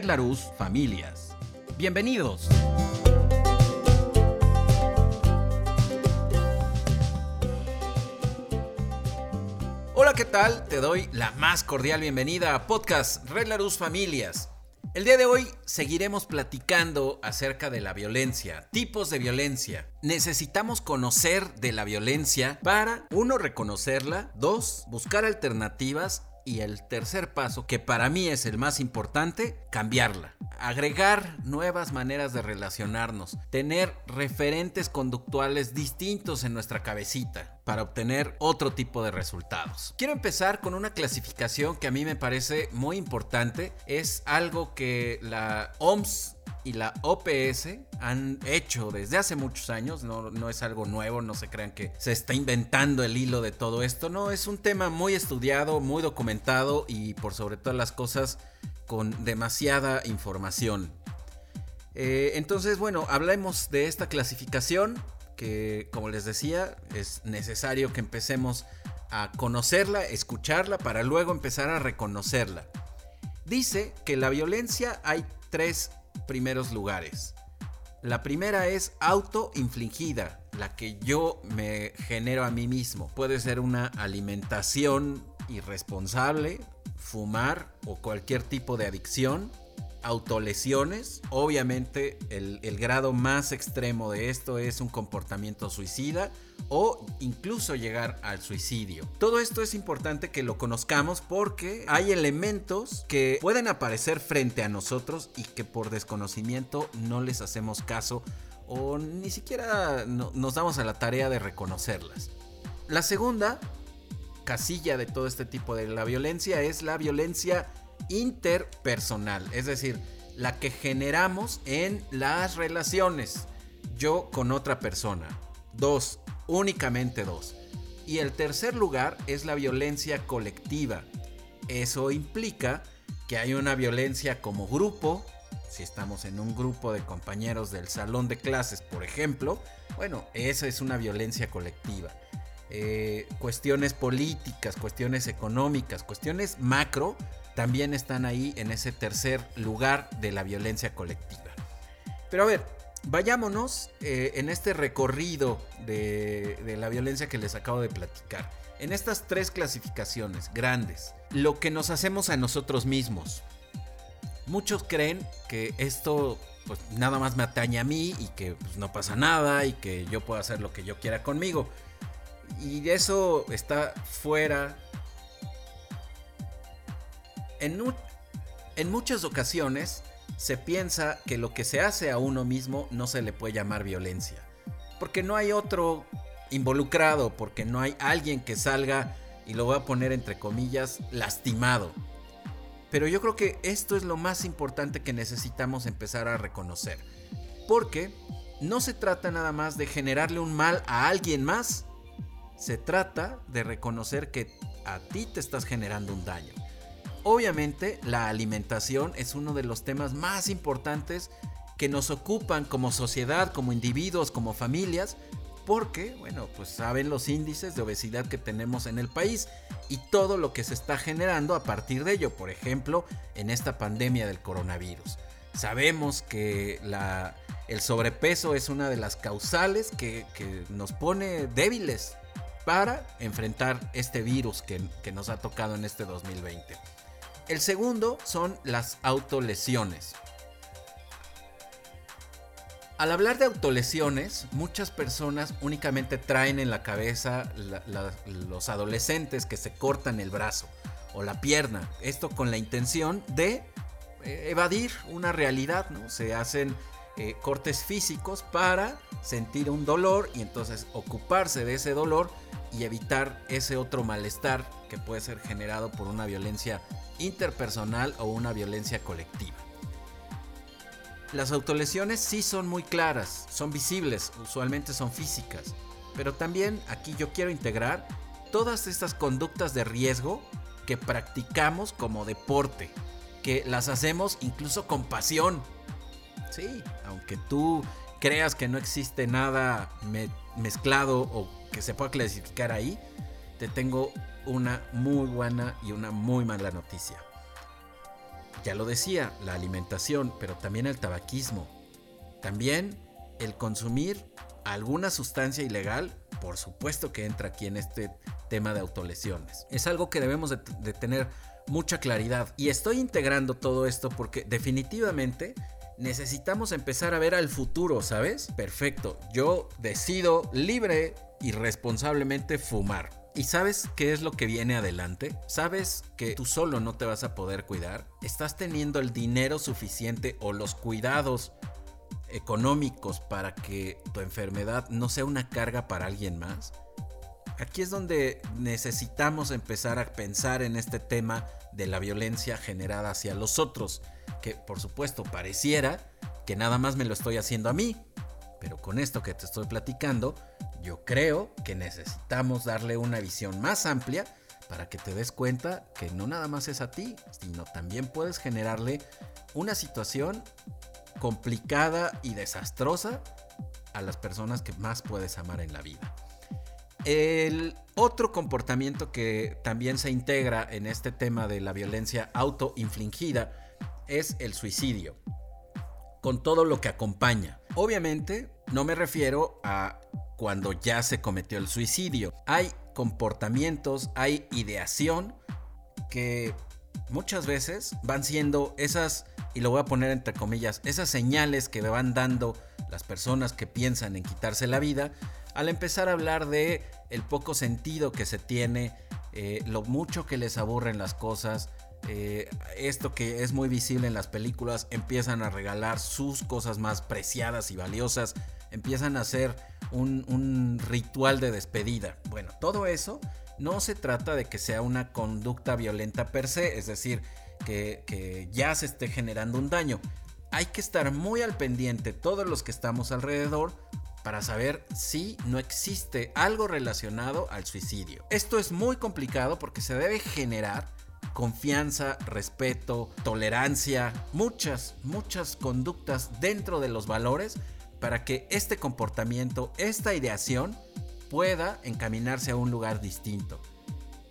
Red Larus Familias. Bienvenidos. Hola, ¿qué tal? Te doy la más cordial bienvenida a Podcast Red Larus Familias. El día de hoy seguiremos platicando acerca de la violencia, tipos de violencia. Necesitamos conocer de la violencia para, uno, reconocerla, dos, buscar alternativas y el tercer paso, que para mí es el más importante, cambiarla. Agregar nuevas maneras de relacionarnos. Tener referentes conductuales distintos en nuestra cabecita para obtener otro tipo de resultados. Quiero empezar con una clasificación que a mí me parece muy importante. Es algo que la OMS y la OPS han hecho desde hace muchos años, no, no, es algo nuevo, no se crean que se está inventando el hilo de todo esto, no, es un tema muy estudiado, muy documentado y por sobre todas las cosas con demasiada información. Eh, entonces, bueno, hablemos de esta clasificación que, como les decía, es necesario que empecemos a conocerla, escucharla, para luego empezar a reconocerla. Dice que la violencia hay tres primeros lugares. La primera es autoinfligida, la que yo me genero a mí mismo. Puede ser una alimentación irresponsable, fumar o cualquier tipo de adicción autolesiones. Obviamente el, grado más extremo de esto es un comportamiento suicida o incluso llegar al suicidio. Todo esto es importante que lo conozcamos porque hay elementos que pueden aparecer frente a nosotros y que por desconocimiento no les hacemos caso o ni siquiera nos damos a la tarea de reconocerlas. La segunda casilla de todo este tipo de la violencia es la violencia interpersonal, es decir, la que generamos en las relaciones, yo con otra persona. Dos, únicamente dos. Y el tercer lugar es la violencia colectiva. Eso implica que hay una violencia como grupo, si estamos en un grupo de compañeros del salón de clases, por ejemplo, bueno, esa es una violencia colectiva. Eh, cuestiones políticas, cuestiones económicas, cuestiones macro, también están ahí en ese tercer lugar de la violencia colectiva. Pero a ver, vayámonos eh, en este recorrido de, la violencia que les acabo de platicar. En estas tres clasificaciones grandes, lo que nos hacemos a nosotros mismos. Muchos creen que esto pues nada más me atañe a mí y que pues, no pasa nada y que yo puedo hacer lo que yo quiera conmigo. Y eso está fuera en, muchas ocasiones se piensa que lo que se hace a uno mismo no se le puede llamar violencia. Porque no hay otro involucrado, porque no hay alguien que salga, y lo voy a poner entre comillas, lastimado. Pero yo creo que esto es lo más importante que necesitamos empezar a reconocer. Porque no se trata nada más de generarle un mal a alguien más. Se trata de reconocer que a ti te estás generando un daño. Obviamente la alimentación es uno de los temas más importantes que nos ocupan como sociedad, como individuos, como familias, porque, bueno, pues saben los índices de obesidad que tenemos en el país y todo lo que se está generando a partir de ello, por ejemplo, en esta pandemia del coronavirus. Sabemos que el sobrepeso es una de las causales que, nos pone débiles para enfrentar este virus que, nos ha tocado en este 2020. El segundo son las autolesiones. Al hablar de autolesiones, muchas personas únicamente traen en la cabeza los adolescentes que se cortan el brazo o la pierna. Esto con la intención de eh, evadir una realidad, ¿no? Se hacen cortes físicos para sentir un dolor y entonces ocuparse de ese dolor y evitar ese otro malestar que puede ser generado por una violencia interpersonal o una violencia colectiva. Las autolesiones sí son muy claras, son visibles, usualmente son físicas, pero también aquí yo quiero integrar todas estas conductas de riesgo que practicamos como deporte, que las hacemos incluso con pasión. Sí, aunque tú creas que no existe nada mezclado o que se pueda clasificar ahí, te tengo una muy buena y una muy mala noticia. Ya lo decía, la alimentación, pero también el tabaquismo. También el consumir alguna sustancia ilegal, por supuesto que entra aquí en este tema de autolesiones. Es algo que debemos de, tener mucha claridad. Y estoy integrando todo esto porque definitivamente necesitamos empezar a ver al futuro, ¿sabes? Perfecto, yo decido libre y responsablemente fumar. ¿Y sabes qué es lo que viene adelante? ¿Sabes que tú solo no te vas a poder cuidar? ¿Estás teniendo el dinero suficiente o los cuidados económicos para que tu enfermedad no sea una carga para alguien más? Aquí es donde necesitamos empezar a pensar en este tema de la violencia generada hacia los otros, que por supuesto pareciera que nada más me lo estoy haciendo a mí, pero con esto que te estoy platicando, yo creo que necesitamos darle una visión más amplia para que te des cuenta que no nada más es a ti, sino también puedes generarle una situación complicada y desastrosa a las personas que más puedes amar en la vida. El otro comportamiento que también se integra en este tema de la violencia autoinfligida es el suicidio, con todo lo que acompaña. Obviamente no me refiero a cuando ya se cometió el suicidio. Hay comportamientos, hay ideación que muchas veces van siendo esas, y lo voy a poner entre comillas, esas señales que me van dando las personas que piensan en quitarse la vida al empezar a hablar de el poco sentido que se tiene, eh, lo mucho que les aburren las cosas, eh, esto que es muy visible en las películas, empiezan a regalar sus cosas más preciadas y valiosas, empiezan a hacer un, ritual de despedida. Bueno, todo eso no se trata de que sea una conducta violenta per se, es decir, que, que ya se esté generando un daño. Hay que estar muy al pendiente todos los que estamos alrededor para saber si no existe algo relacionado al suicidio. Esto es muy complicado porque se debe generar confianza, respeto, tolerancia, muchas, muchas conductas dentro de los valores para que este comportamiento, esta ideación pueda encaminarse a un lugar distinto.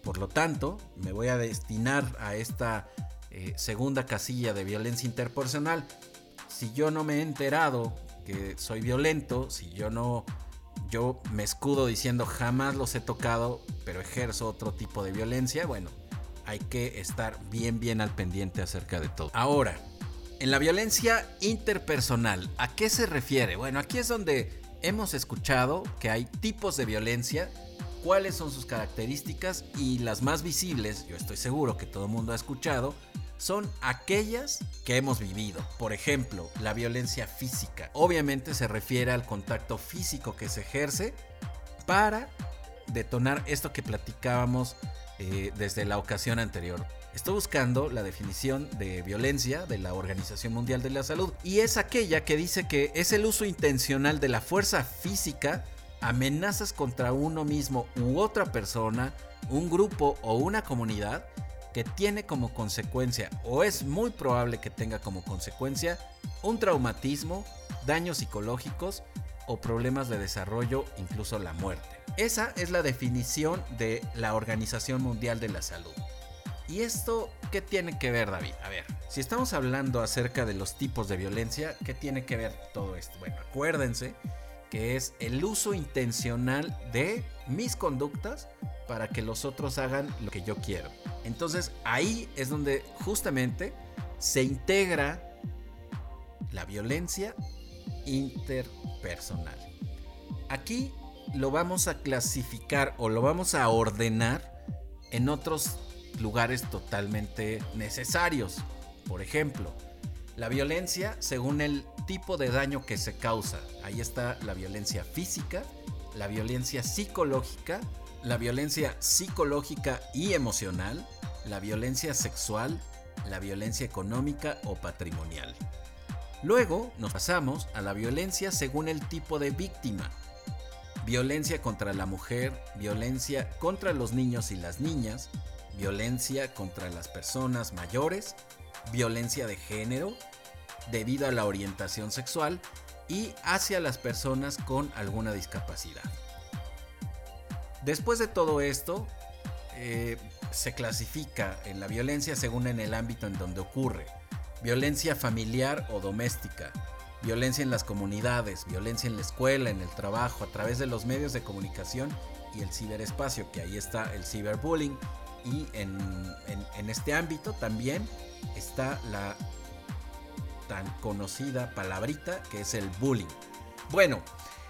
Por lo tanto, me voy a destinar a esta eh, segunda casilla de violencia interpersonal. Si yo no me he enterado soy violento, si yo no, yo me escudo diciendo jamás los he tocado, pero ejerzo otro tipo de violencia, bueno, hay que estar bien, bien al pendiente acerca de todo. Ahora, en la violencia interpersonal, ¿a qué se refiere? Bueno, aquí es donde hemos escuchado que hay tipos de violencia, cuáles son sus características y las más visibles, yo estoy seguro que todo el mundo ha escuchado, son aquellas que hemos vivido. Por ejemplo, la violencia física. Obviamente se refiere al contacto físico que se ejerce para detonar esto que platicábamos eh, desde la ocasión anterior. Estoy buscando la definición de violencia de la Organización Mundial de la Salud y es aquella que dice que es el uso intencional de la fuerza física, amenazas contra uno mismo u otra persona, un grupo o una comunidad que tiene como consecuencia, o es muy probable que tenga como consecuencia, un traumatismo, daños psicológicos o problemas de desarrollo, incluso la muerte. Esa es la definición de la Organización Mundial de la Salud. ¿Y esto qué tiene que ver, David? A ver, si estamos hablando acerca de los tipos de violencia, ¿qué tiene que ver todo esto? Bueno, acuérdense que es el uso intencional de mis conductas para que los otros hagan lo que yo quiero. Entonces ahí es donde justamente se integra la violencia interpersonal. Aquí lo vamos a clasificar o lo vamos a ordenar en otros lugares totalmente necesarios. Por ejemplo, la violencia según el tipo de daño que se causa. Ahí está la violencia física, la violencia psicológica, la violencia psicológica y emocional, la violencia sexual, la violencia económica o patrimonial. Luego nos pasamos a la violencia según el tipo de víctima. Violencia contra la mujer, violencia contra los niños y las niñas, violencia contra las personas mayores, violencia de género, debido a la orientación sexual y hacia las personas con alguna discapacidad. Después de todo esto, eh, se clasifica en la violencia según en el ámbito en donde ocurre. Violencia familiar o doméstica, violencia en las comunidades, violencia en la escuela, en el trabajo, a través de los medios de comunicación y el ciberespacio, que ahí está el ciberbullying. Y en, en este ámbito también está la tan conocida palabrita que es el bullying. Bueno,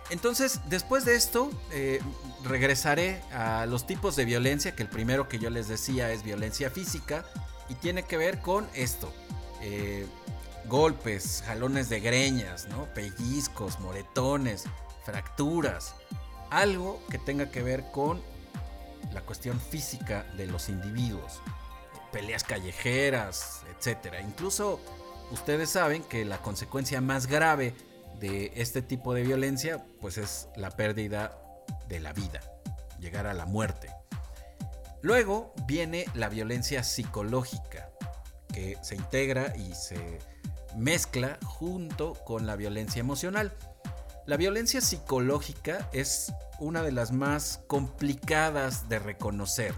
entonces después de esto eh, regresaré a los tipos de violencia, que el primero que yo les decía es violencia física y tiene que ver con esto. Eh, golpes, jalones de greñas, pellizcos, moretones, fracturas, algo que tenga que ver con la cuestión física de los individuos, peleas callejeras, etcétera. Incluso ustedes saben que la consecuencia más grave de este tipo de violencia pues es la pérdida de la vida, llegar a la muerte. Luego viene la violencia psicológica, que se integra y se mezcla junto con la violencia emocional. La violencia psicológica es una de las más complicadas de reconocer,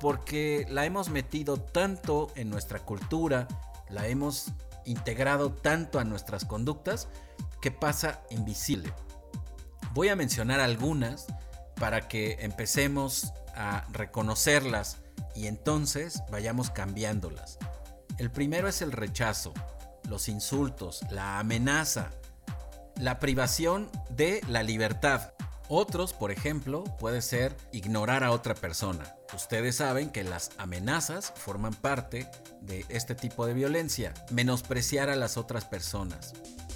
porque la hemos metido tanto en nuestra cultura, la hemos integrado tanto a nuestras conductas que pasa invisible. Voy a mencionar algunas para que empecemos a reconocerlas y entonces vayamos cambiándolas. El primero es el rechazo, los insultos, la amenaza, la privación de la libertad. Otros, por ejemplo, puede ser ignorar a otra persona. Ustedes saben que las amenazas forman parte de este tipo de violencia. Menospreciar a las otras personas.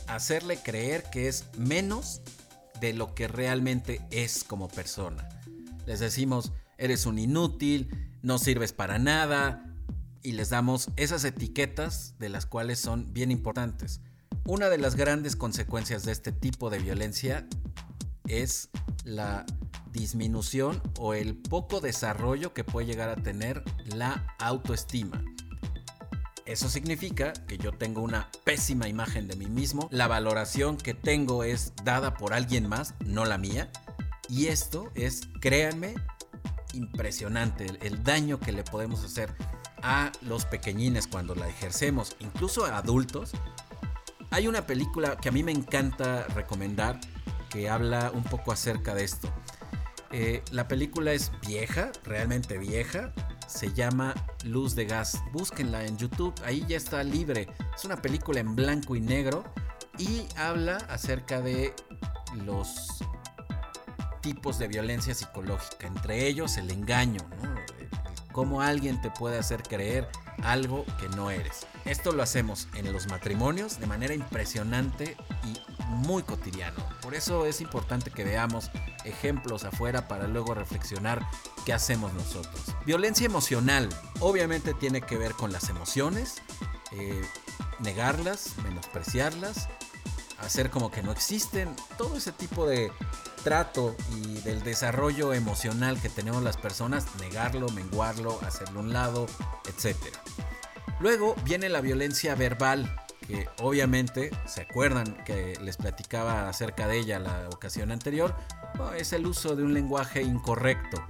Hacerle creer que es menos de lo que realmente es como persona. Les decimos, eres un inútil, no sirves para nada, y les damos esas etiquetas de las cuales son bien importantes. Una de las grandes consecuencias de este tipo de violencia es la disminución o el poco desarrollo que puede llegar a tener la autoestima. Eso significa que yo tengo una pésima imagen de mí mismo, la valoración que tengo es dada por alguien más, no la mía, y esto es, créanme, impresionante el, daño que le podemos hacer a los pequeñines cuando la ejercemos, incluso a adultos. Hay una película que a mí me encanta recomendar que habla un poco acerca de esto. Eh, la película es vieja, realmente vieja. Se llama Luz de Gas. Búsquenla en YouTube, ahí ya está libre. Es una película en blanco y negro y habla acerca de los tipos de violencia psicológica, entre ellos el engaño, cómo alguien te puede hacer creer algo que no eres. Esto lo hacemos en los matrimonios de manera impresionante y muy cotidiano. Por eso es importante que veamos ejemplos afuera para luego reflexionar qué hacemos nosotros. Violencia emocional obviamente tiene que ver con las emociones, eh, negarlas, menospreciarlas, hacer como que no existen, todo ese tipo de trato y del desarrollo emocional que tenemos las personas, negarlo, menguarlo, hacerlo a un lado, etc. Luego viene la violencia verbal, que obviamente se acuerdan que les platicaba acerca de ella la ocasión anterior, es el uso de un lenguaje incorrecto,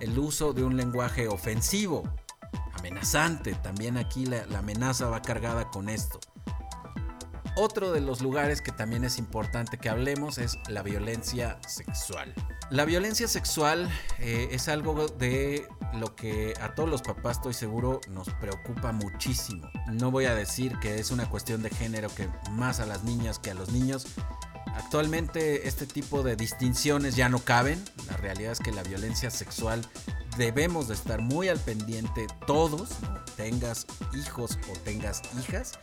el uso de un lenguaje ofensivo, amenazante, también aquí la, amenaza va cargada con esto. Otro de los lugares que también es importante que hablemos es la violencia sexual. La violencia sexual eh, es algo de lo que a todos los papás estoy seguro nos preocupa muchísimo. No voy a decir que es una cuestión de género que más a las niñas que a los niños. Actualmente este tipo de distinciones ya no caben. La realidad es que la violencia sexual debemos de estar muy al pendiente todos, tengas hijos o tengas hijas,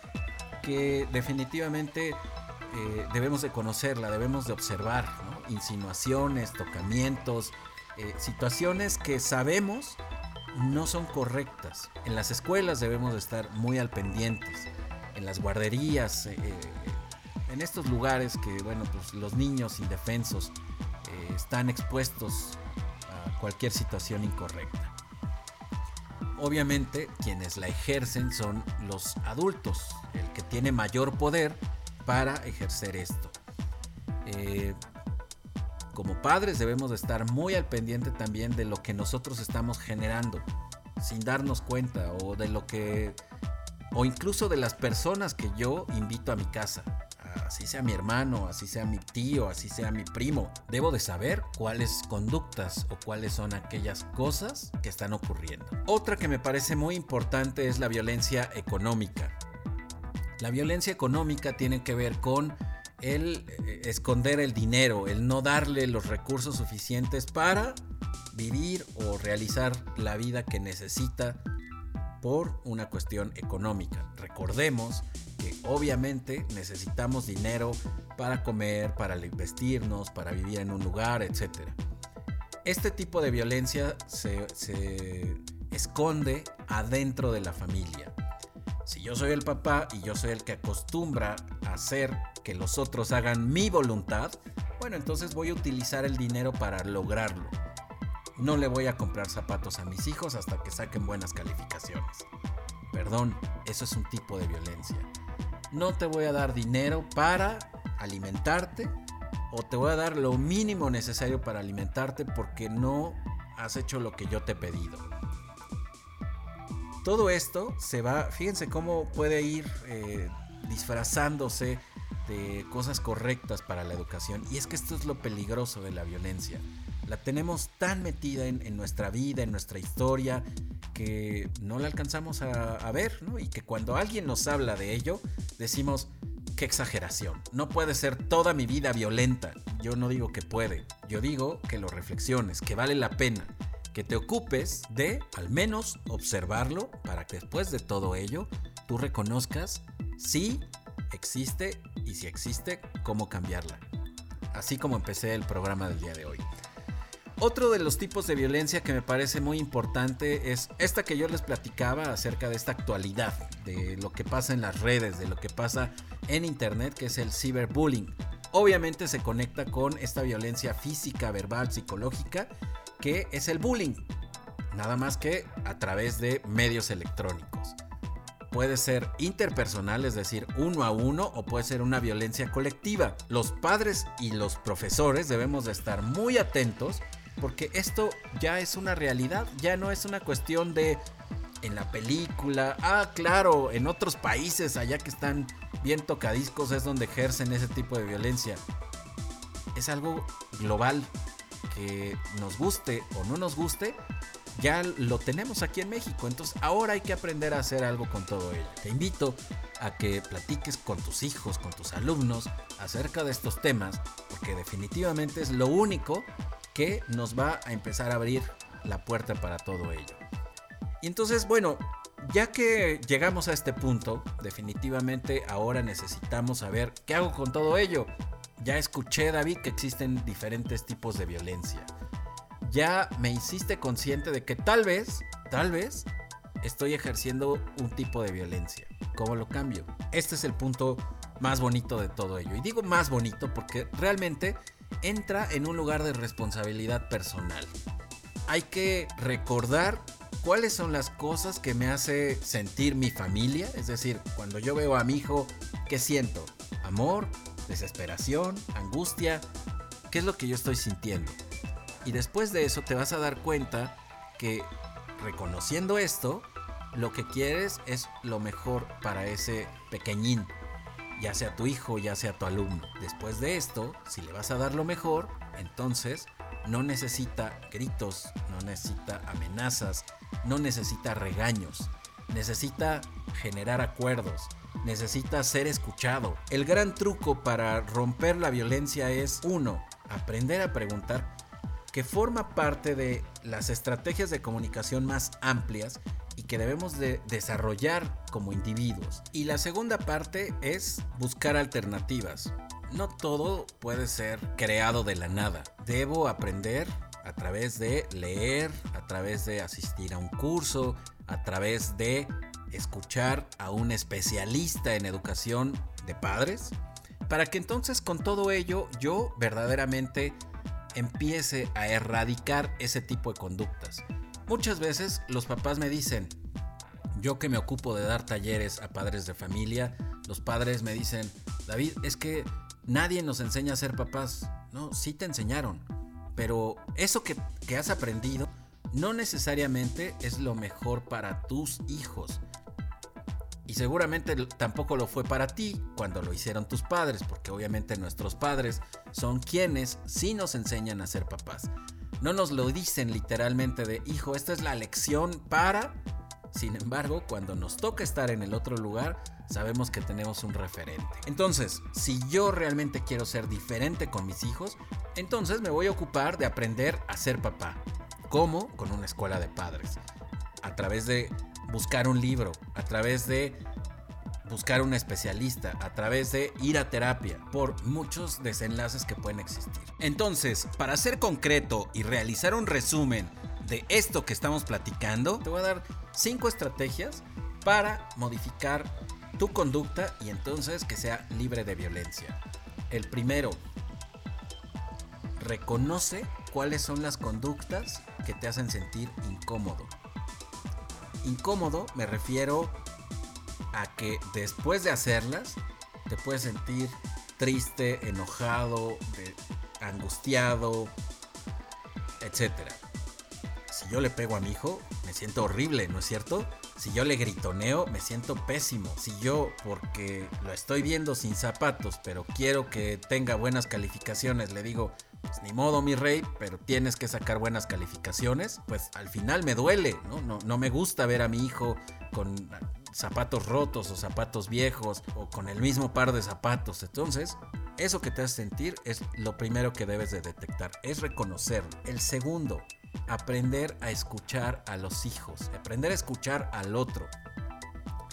que definitivamente eh, debemos de conocerla, debemos de observar insinuaciones, tocamientos, eh, situaciones que sabemos no son correctas. En las escuelas debemos de estar muy al pendientes, en las guarderías, eh, en estos lugares que, bueno, pues los niños indefensos están expuestos a cualquier situación incorrecta. Obviamente quienes la ejercen son los adultos, el que tiene mayor poder para ejercer esto como padres debemos de estar muy al pendiente también de lo que nosotros estamos generando sin darnos cuenta o de lo que o incluso de las personas que yo invito a mi casa. Así sea mi hermano, así sea mi tío, así sea mi primo. Debo de saber cuáles conductas o cuáles son aquellas cosas que están ocurriendo. Otra que me parece muy importante es la violencia económica. La violencia económica tiene que ver con el eh, esconder el dinero, el no darle los recursos suficientes para vivir o realizar la vida que necesita por una cuestión económica. Recordemos que obviamente necesitamos dinero para comer, para vestirnos, para vivir en un lugar, etc. Este tipo de violencia se, se esconde adentro de la familia. Si yo soy el papá y yo soy el que acostumbra a hacer que los otros hagan mi voluntad, bueno, entonces voy a utilizar el dinero para lograrlo. No le voy a comprar zapatos a mis hijos hasta que saquen buenas calificaciones. Perdón, eso es un tipo de violencia. No te voy a dar dinero para alimentarte o te voy a dar lo mínimo necesario para alimentarte porque no has hecho lo que yo te he pedido. Todo esto se va, fíjense cómo puede ir eh, disfrazándose de cosas correctas para la educación. Y es que esto es lo peligroso de la violencia la tenemos tan metida en, nuestra vida, en nuestra historia, que no la alcanzamos a, ver, ¿no? Y que cuando alguien nos habla de ello, decimos, qué exageración, no puede ser toda mi vida violenta. Yo no digo que puede, yo digo que lo reflexiones, que vale la pena, que te ocupes de al menos observarlo para que después de todo ello tú reconozcas si existe y si existe, cómo cambiarla. Así como empecé el programa del día de hoy. Otro de los tipos de violencia que me parece muy importante es esta que yo les platicaba acerca de esta actualidad, de lo que pasa en las redes, de lo que pasa en internet, que es el ciberbullying. Obviamente se conecta con esta violencia física, verbal, psicológica, que es el bullying. Nada más que a través de medios electrónicos. Puede ser interpersonal, es decir, uno a uno, o puede ser una violencia colectiva. Los padres y los profesores debemos de estar muy atentos porque esto ya es una realidad, ya no es una cuestión de en la película, ah, claro, en otros países allá que están bien tocadiscos es donde ejercen ese tipo de violencia. Es algo global que nos guste o no nos guste, ya lo tenemos aquí en México. Entonces ahora hay que aprender a hacer algo con todo ello. Te invito a que platiques con tus hijos, con tus alumnos acerca de estos temas, porque definitivamente es lo único que nos va a empezar a abrir la puerta para todo ello. Y entonces, bueno, ya que llegamos a este punto, definitivamente ahora necesitamos saber qué hago con todo ello. Ya escuché, David, que existen diferentes tipos de violencia. Ya me hiciste consciente de que tal vez, tal vez, estoy ejerciendo un tipo de violencia. ¿Cómo lo cambio? Este es el punto más bonito de todo ello. Y digo más bonito porque realmente entra en un lugar de responsabilidad personal. Hay que recordar cuáles son las cosas que me hace sentir mi familia, es decir, cuando yo veo a mi hijo, ¿qué siento? Amor, desesperación, angustia, ¿qué es lo que yo estoy sintiendo? Y después de eso te vas a dar cuenta que reconociendo esto, lo que quieres es lo mejor para ese pequeñín, ya sea tu hijo, ya sea tu alumno. Después de esto, si le vas a dar lo mejor, entonces no necesita gritos, no necesita amenazas, no necesita regaños, necesita generar acuerdos, necesita ser escuchado. El gran truco para romper la violencia es, uno, aprender a preguntar que forma parte de las estrategias de comunicación más amplias y que debemos de desarrollar como individuos. Y la segunda parte es buscar alternativas. No todo puede ser creado de la nada. Debo aprender a través de leer, a través de asistir a un curso, a través de escuchar a un especialista en educación de padres, para que entonces con todo ello yo verdaderamente empiece a erradicar ese tipo de conductas. Muchas veces los papás me dicen, yo que me ocupo de dar talleres a padres de familia, los padres me dicen, David, es que nadie nos enseña a ser papás. No, sí te enseñaron, pero eso que, que has aprendido no necesariamente es lo mejor para tus hijos. Y seguramente tampoco lo fue para ti cuando lo hicieron tus padres, porque obviamente nuestros padres son quienes sí nos enseñan a ser papás. No nos lo dicen literalmente de, hijo, esta es la lección para... Sin embargo, cuando nos toca estar en el otro lugar, sabemos que tenemos un referente. Entonces, si yo realmente quiero ser diferente con mis hijos, entonces me voy a ocupar de aprender a ser papá. ¿Cómo? Con una escuela de padres. A través de buscar un libro, a través de buscar un especialista, a través de ir a terapia, por muchos desenlaces que pueden existir. Entonces, para ser concreto y realizar un resumen de esto que estamos platicando, te voy a dar cinco estrategias para modificar tu conducta y entonces que sea libre de violencia. El primero, reconoce cuáles son las conductas que te hacen sentir incómodo. Incómodo me refiero a que después de hacerlas te puedes sentir triste, enojado, angustiado, etc. Si yo le pego a mi hijo, me siento horrible, ¿no es cierto? Si yo le gritoneo, me siento pésimo. Si yo, porque lo estoy viendo sin zapatos, pero quiero que tenga buenas calificaciones, le digo, pues ni modo mi rey, pero tienes que sacar buenas calificaciones, pues al final me duele, ¿no? No, no me gusta ver a mi hijo con zapatos rotos o zapatos viejos o con el mismo par de zapatos. Entonces, eso que te hace sentir es lo primero que debes de detectar, es reconocerlo. El segundo, aprender a escuchar a los hijos, aprender a escuchar al otro.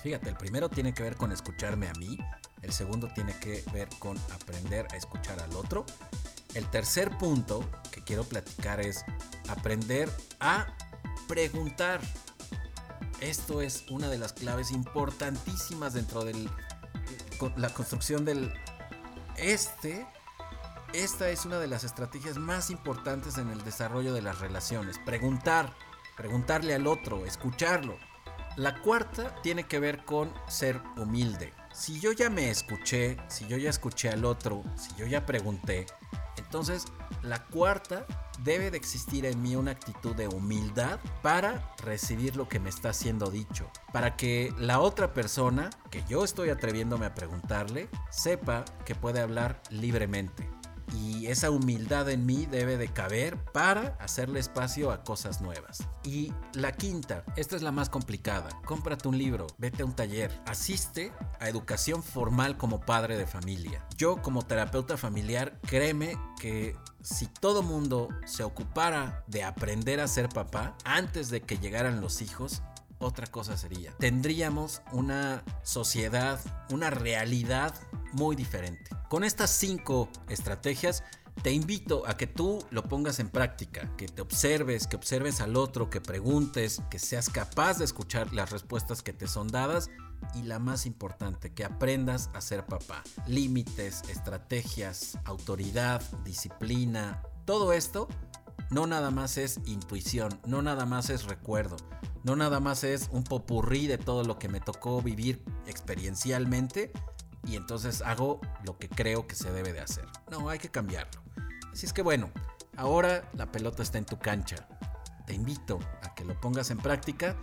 Fíjate, el primero tiene que ver con escucharme a mí, el segundo tiene que ver con aprender a escuchar al otro. El tercer punto que quiero platicar es aprender a preguntar. Esto es una de las claves importantísimas dentro de la construcción del este. Esta es una de las estrategias más importantes en el desarrollo de las relaciones. Preguntar, preguntarle al otro, escucharlo. La cuarta tiene que ver con ser humilde. Si yo ya me escuché, si yo ya escuché al otro, si yo ya pregunté, entonces la cuarta debe de existir en mí una actitud de humildad para recibir lo que me está siendo dicho. Para que la otra persona, que yo estoy atreviéndome a preguntarle, sepa que puede hablar libremente y esa humildad en mí debe de caber para hacerle espacio a cosas nuevas. Y la quinta, esta es la más complicada, cómprate un libro, vete a un taller, asiste a educación formal como padre de familia. Yo como terapeuta familiar, créeme que si todo mundo se ocupara de aprender a ser papá antes de que llegaran los hijos, otra cosa sería. Tendríamos una sociedad, una realidad muy diferente. Con estas cinco estrategias te invito a que tú lo pongas en práctica, que te observes, que observes al otro, que preguntes, que seas capaz de escuchar las respuestas que te son dadas y la más importante, que aprendas a ser papá. Límites, estrategias, autoridad, disciplina, todo esto no nada más es intuición, no nada más es recuerdo, no nada más es un popurrí de todo lo que me tocó vivir experiencialmente y entonces hago lo que creo que se debe de hacer. No, hay que cambiarlo. Así es que bueno, ahora la pelota está en tu cancha. Te invito a que lo pongas en práctica.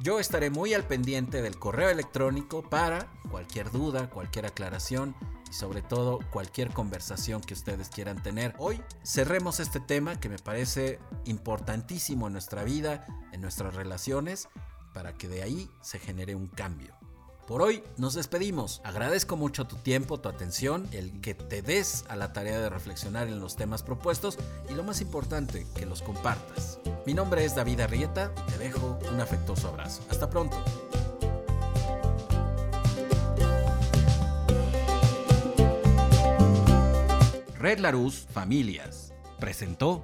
Yo estaré muy al pendiente del correo electrónico para cualquier duda, cualquier aclaración y sobre todo cualquier conversación que ustedes quieran tener. Hoy cerremos este tema que me parece importantísimo en nuestra vida, en nuestras relaciones, para que de ahí se genere un cambio. Por hoy nos despedimos. Agradezco mucho tu tiempo, tu atención, el que te des a la tarea de reflexionar en los temas propuestos y lo más importante, que los compartas. Mi nombre es David Arrieta te dejo un afectuoso abrazo. Hasta pronto. Red Larus Familias presentó